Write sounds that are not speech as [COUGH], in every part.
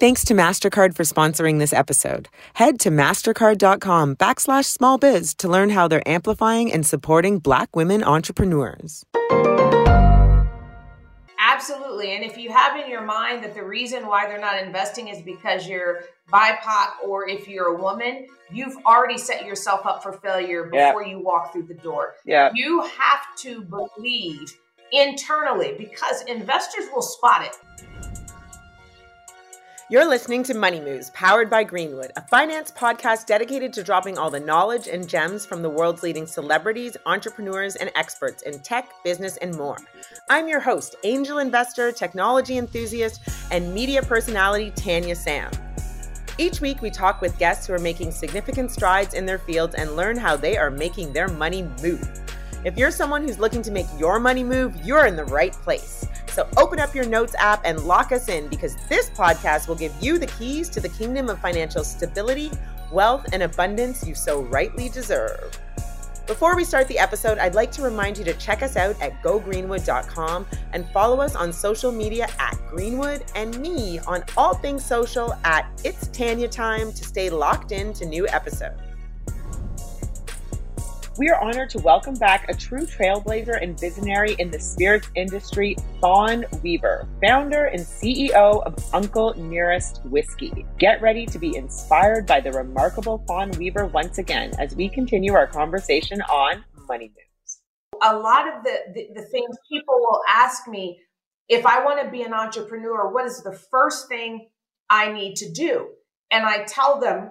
Thanks to MasterCard for sponsoring this episode. Head to mastercard.com backslash small biz to learn how they're amplifying and supporting black women entrepreneurs. Absolutely. And if you have in your mind that the reason why they're not investing is because you're BIPOC or if you're a woman, you've already set yourself up for failure before you walk through the door. Yeah. You have to believe internally because investors will spot it. You're listening to Money Moves, powered by Greenwood, a finance podcast dedicated to dropping all the knowledge and gems from the world's leading celebrities, entrepreneurs, and experts in tech, business, and more. I'm your host, angel investor, technology enthusiast, and media personality Tanya Sam. Each week, we talk with guests who are making significant strides in their fields and learn how they are making their money move. If you're someone who's looking to make your money move, you're in the right place. So open up your notes app and lock us in because this podcast will give you the keys to the kingdom of financial stability, wealth, and abundance you so rightly deserve. Before we start the episode, I'd like to remind you to check us out at gogreenwood.com and follow us on social media at Greenwood and me on all things social at It's Tanya Time to stay locked in to new episodes. We are honored to welcome back a true trailblazer and visionary in the spirits industry, Fawn Weaver, founder and CEO of Uncle Nearest Whiskey. Get ready to be inspired by the remarkable Fawn Weaver once again as we continue our conversation on money moves. A lot of the, the, the things people will ask me if I want to be an entrepreneur, what is the first thing I need to do? And I tell them,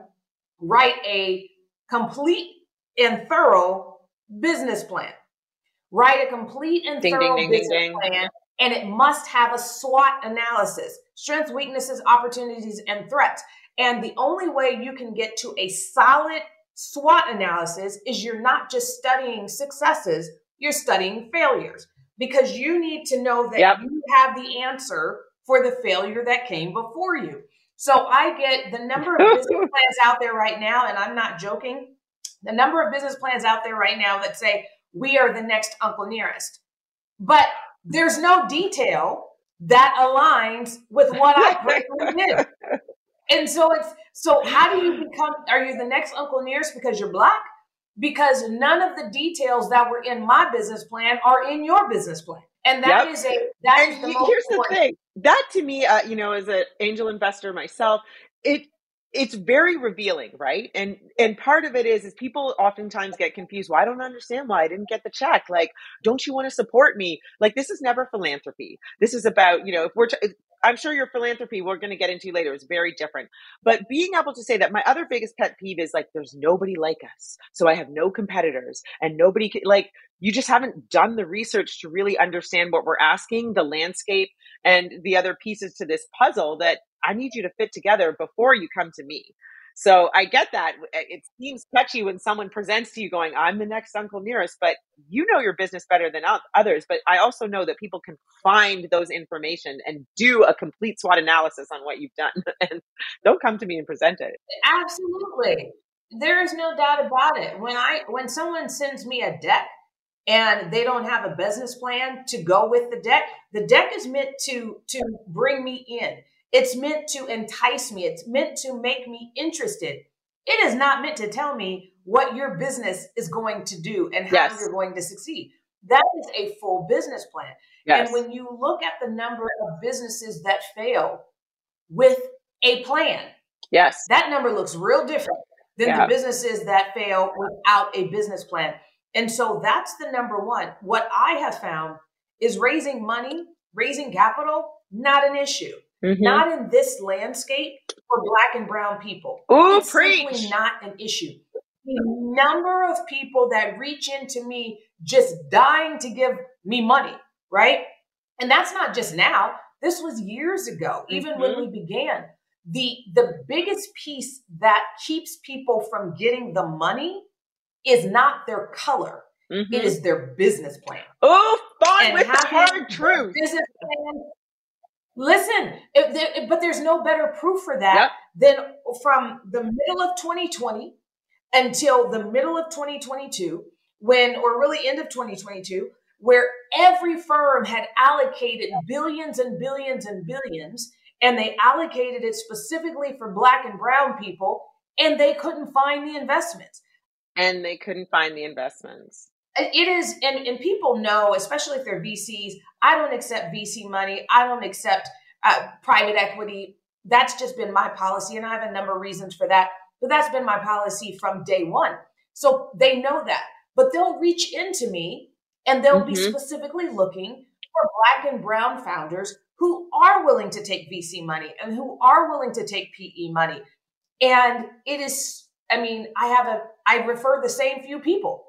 write a complete and thorough business plan. Write a complete and Ding, thorough ding, business ding. plan, and it must have a SWOT analysis strengths, weaknesses, opportunities, and threats. And the only way you can get to a solid SWOT analysis is you're not just studying successes, you're studying failures because you need to know that Yep. you have the answer for the failure that came before you. So I get the number of [LAUGHS] business plans out there right now, and I'm not joking the number of business plans out there right now that say we are the next Uncle Nearest. But there's no detail that aligns with what I [LAUGHS] personally did. And so it's so how do you become are you the next Uncle Nearest because you're black? Because none of the details that were in my business plan are in your business plan. And that Yep. is a that is And the he- most here's the thing that to me uh, you know as an angel investor myself it it's very revealing right? And and part of it is is people oftentimes get confused well i don't understand why i didn't get the check. Like don't you want to support me? Like this is never philanthropy. This is about you know if we're t- i'm sure your philanthropy we're going to get into later is very different but being able to say that my other biggest pet peeve is like there's nobody like us so i have no competitors and nobody can, like you just haven't done the research to really understand what we're asking the landscape and the other pieces to this puzzle that I need you to fit together before you come to me. So I get that. It seems catchy when someone presents to you going, I'm the next Uncle Nearest, but you know your business better than others. But I also know that people can find those information and do a complete SWOT analysis on what you've done. [LAUGHS] and don't come to me and present it. Absolutely. There is no doubt about it. When I when someone sends me a deck and they don't have a business plan to go with the deck, the deck is meant to to bring me in. It's meant to entice me. It's meant to make me interested. It is not meant to tell me what your business is going to do and how yes. you're going to succeed. That is a full business plan. Yes. And when you look at the number of businesses that fail with a plan, yes, that number looks real different than yeah. the businesses that fail without a business plan. And so that's the number one. What I have found is raising money, raising capital, not an issue. Mm-hmm. Not in this landscape for black and brown people. Ooh, it's preach. simply not an issue. The number of people that reach into me just dying to give me money, right? And that's not just now. This was years ago, even mm-hmm. when we began. The the biggest piece that keeps people from getting the money is not their color. Mm-hmm. It is their business plan. Oh, fine with the hard truth. Business plan Listen, but there's no better proof for that yep. than from the middle of 2020 until the middle of 2022, when, or really end of 2022, where every firm had allocated billions and billions and billions, and they allocated it specifically for Black and Brown people, and they couldn't find the investments. And they couldn't find the investments it is and, and people know especially if they're vcs i don't accept vc money. I don't accept uh, private equity. That's just been my policy and i have a number of reasons for that but that's been my policy from day one. So they know that but they'll reach into me and they'll mm-hmm. be specifically looking for black and brown founders who are willing to take vc money and who are willing to take pe money. And it is i mean i have a i refer the same few people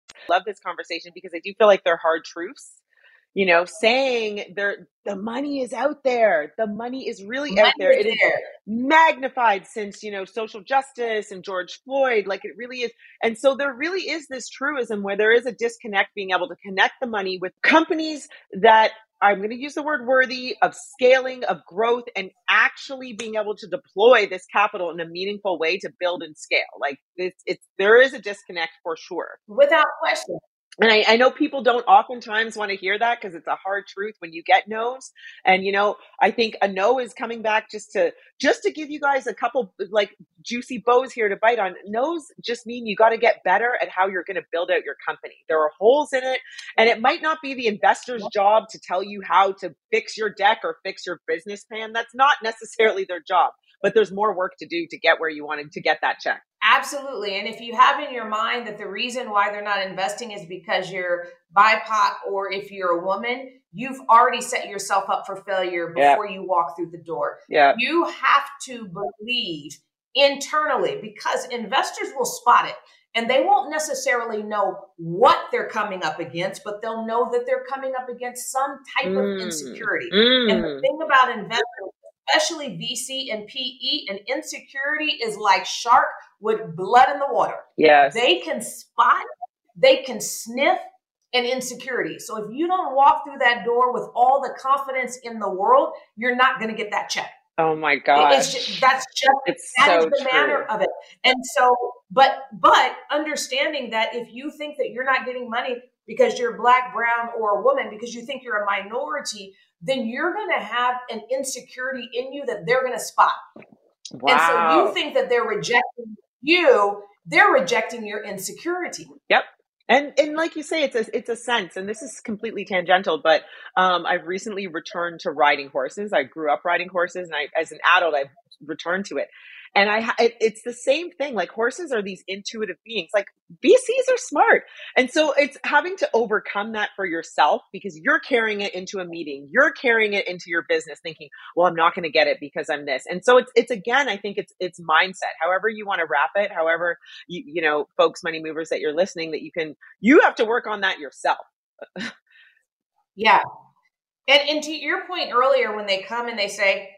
love this conversation because I do feel like they're hard truths. You know, saying there the money is out there. The money is really money out there. It is there. magnified since, you know, social justice and George Floyd. Like it really is. And so there really is this truism where there is a disconnect being able to connect the money with companies that I'm going to use the word worthy of scaling, of growth, and actually being able to deploy this capital in a meaningful way to build and scale. Like it's, it's there is a disconnect for sure. Without question. And I, I, know people don't oftentimes want to hear that because it's a hard truth when you get no's. And you know i think a no is coming back just to just to give you guys a couple uh, like juicy bows here to bite on. No's just mean you got to get better at how you're going to build out your company. There are holes in it and it might not be the investor's job to tell you how to fix your deck or fix your business plan. That's not necessarily their job but there's more work to do to get where you wanted to get that check Absolutely. And if you have in your mind that the reason why they're not investing is because you're BIPOC or if you're a woman, you've already set yourself up for failure before you walk through the door. Yeah. You have to believe internally because investors will spot it and they won't necessarily know what they're coming up against, but they'll know that they're coming up against some type mm. of insecurity. Mm. And the mm. thing about investors especially VC and PE, and insecurity is like shark with blood in the water. Yes. They can spot, they can sniff an insecurity. So if you don't walk through that door with all the confidence in the world, you're not going to get that check. Oh my god! It's just, that's just it's that so is the true. manner of it. And so, but but understanding that if you think that you're not getting money because you're black, brown, or a woman, because you think you're a minority, then you're going to have an insecurity in you that they're going to spot. Wow. And so you think that they're rejecting you, they're rejecting your insecurity. Yep. And and like you say, it's a it's a sense, and this is completely tangential, but um, I've recently returned to riding horses. I grew up riding horses, and I, as an adult, I've returned to it. And I, it, it's the same thing. Like horses are these intuitive beings. Like VCs are smart. And so it's having to overcome that for yourself because you're carrying it into a meeting. You're carrying it into your business thinking, well, I'm not going to get it because I'm this. And so it's, it's again, I think it's, it's mindset. However you want to wrap it, however, you, you know, folks, money movers that you're listening that you can, you have to work on that yourself. yeah. And, and to your point earlier, when they come and they say,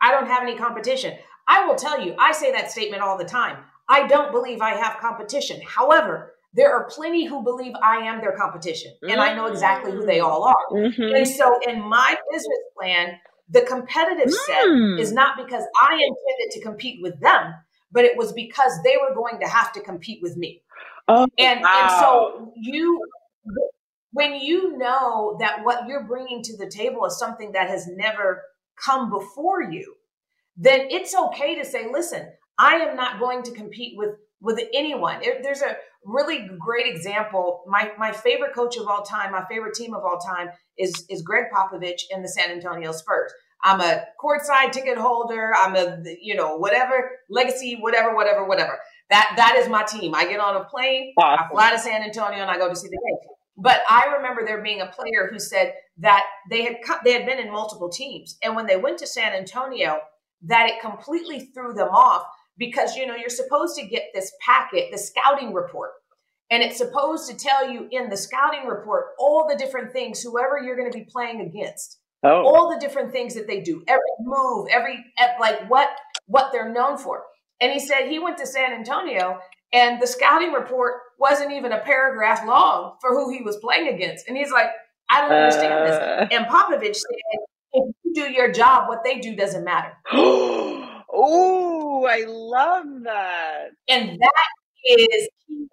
I don't have any competition. I will tell you, I say that statement all the time. I don't believe I have competition. However, there are plenty who believe I am their competition, and I know exactly who they all are. Mm-hmm. And so, in my business plan, the competitive set mm. is not because I intended to compete with them, but it was because they were going to have to compete with me. Oh, and, wow. and so, you, when you know that what you're bringing to the table is something that has never come before you, then it's okay to say, listen, I am not going to compete with with anyone. It, there's a really great example. My my favorite coach of all time, my favorite team of all time is is Gregg Popovich and the San Antonio Spurs. I'm a courtside ticket holder. I'm a you know whatever legacy, whatever, whatever, whatever. That that is my team. I get on a plane, awesome. I fly to San Antonio, and I go to see the game. But I remember there being a player who said that they had they had been in multiple teams, and when they went to San Antonio, that it completely threw them off because you know you're supposed to get this packet the scouting report and it's supposed to tell you in the scouting report all the different things whoever you're going to be playing against oh. all the different things that they do every move every like what what they're known for and he said he went to san antonio and the scouting report wasn't even a paragraph long for who he was playing against and he's like i don't understand uh. this and popovich said if do your job, what they do doesn't matter. [GASPS] oh, I love that. And that is key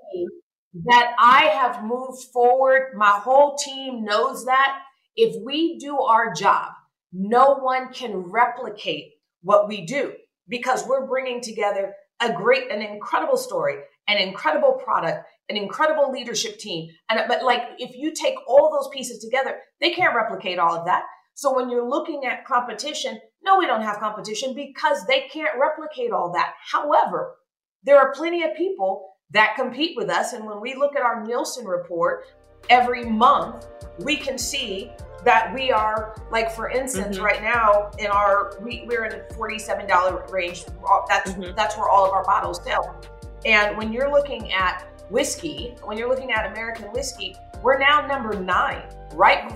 that I have moved forward. My whole team knows that. If we do our job, no one can replicate what we do because we're bringing together a great, an incredible story, an incredible product, an incredible leadership team. And but like if you take all those pieces together, they can't replicate all of that. So when you're looking at competition, no, we don't have competition because they can't replicate all that. However, there are plenty of people that compete with us. And when we look at our Nielsen report every month, we can see that we are like for instance mm-hmm. right now in our we, we're in a $47 range that's mm-hmm. that's where all of our bottles sell and when you're looking at whiskey when you're looking at american whiskey we're now number nine right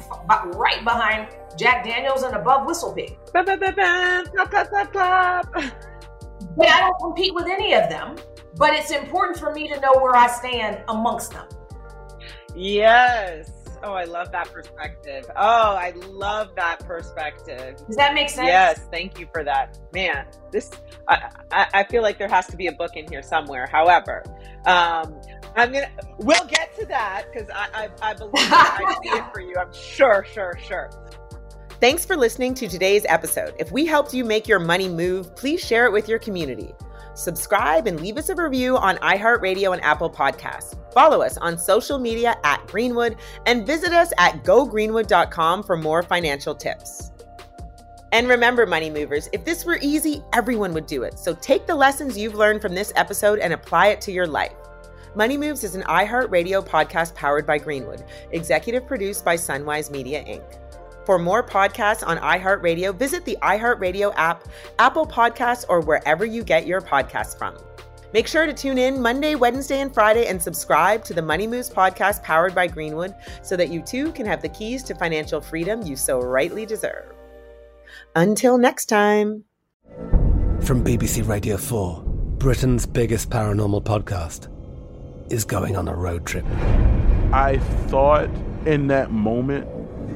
right behind Jack Daniels and above Whistle Pig. but I don't compete with any of them, but it's important for me to know where I stand amongst them. Yes. Oh, I love that perspective. Oh, I love that perspective. Does that make sense? Yes, thank you for that. Man, this I, I, I feel like there has to be a book in here somewhere. However, um, I'm gonna we'll get to that because I, I I believe I see it for you. I'm sure, sure, sure. Thanks for listening to today's episode. If we helped you make your money move, please share it with your community. Subscribe and leave us a review on iHeartRadio and Apple Podcasts. Follow us on social media at Greenwood and visit us at gogreenwood.com for more financial tips. And remember, money movers, if this were easy, everyone would do it. So take the lessons you've learned from this episode and apply it to your life. Money Moves is an iHeartRadio podcast powered by Greenwood, executive produced by Sunwise Media Inc. For more podcasts on iHeartRadio, visit the iHeartRadio app, Apple Podcasts, or wherever you get your podcasts from. Make sure to tune in Monday, Wednesday, and Friday and subscribe to the Money Moves podcast powered by Greenwood so that you too can have the keys to financial freedom you so rightly deserve. Until next time. From BBC Radio 4, Britain's biggest paranormal podcast is going on a road trip. I thought in that moment,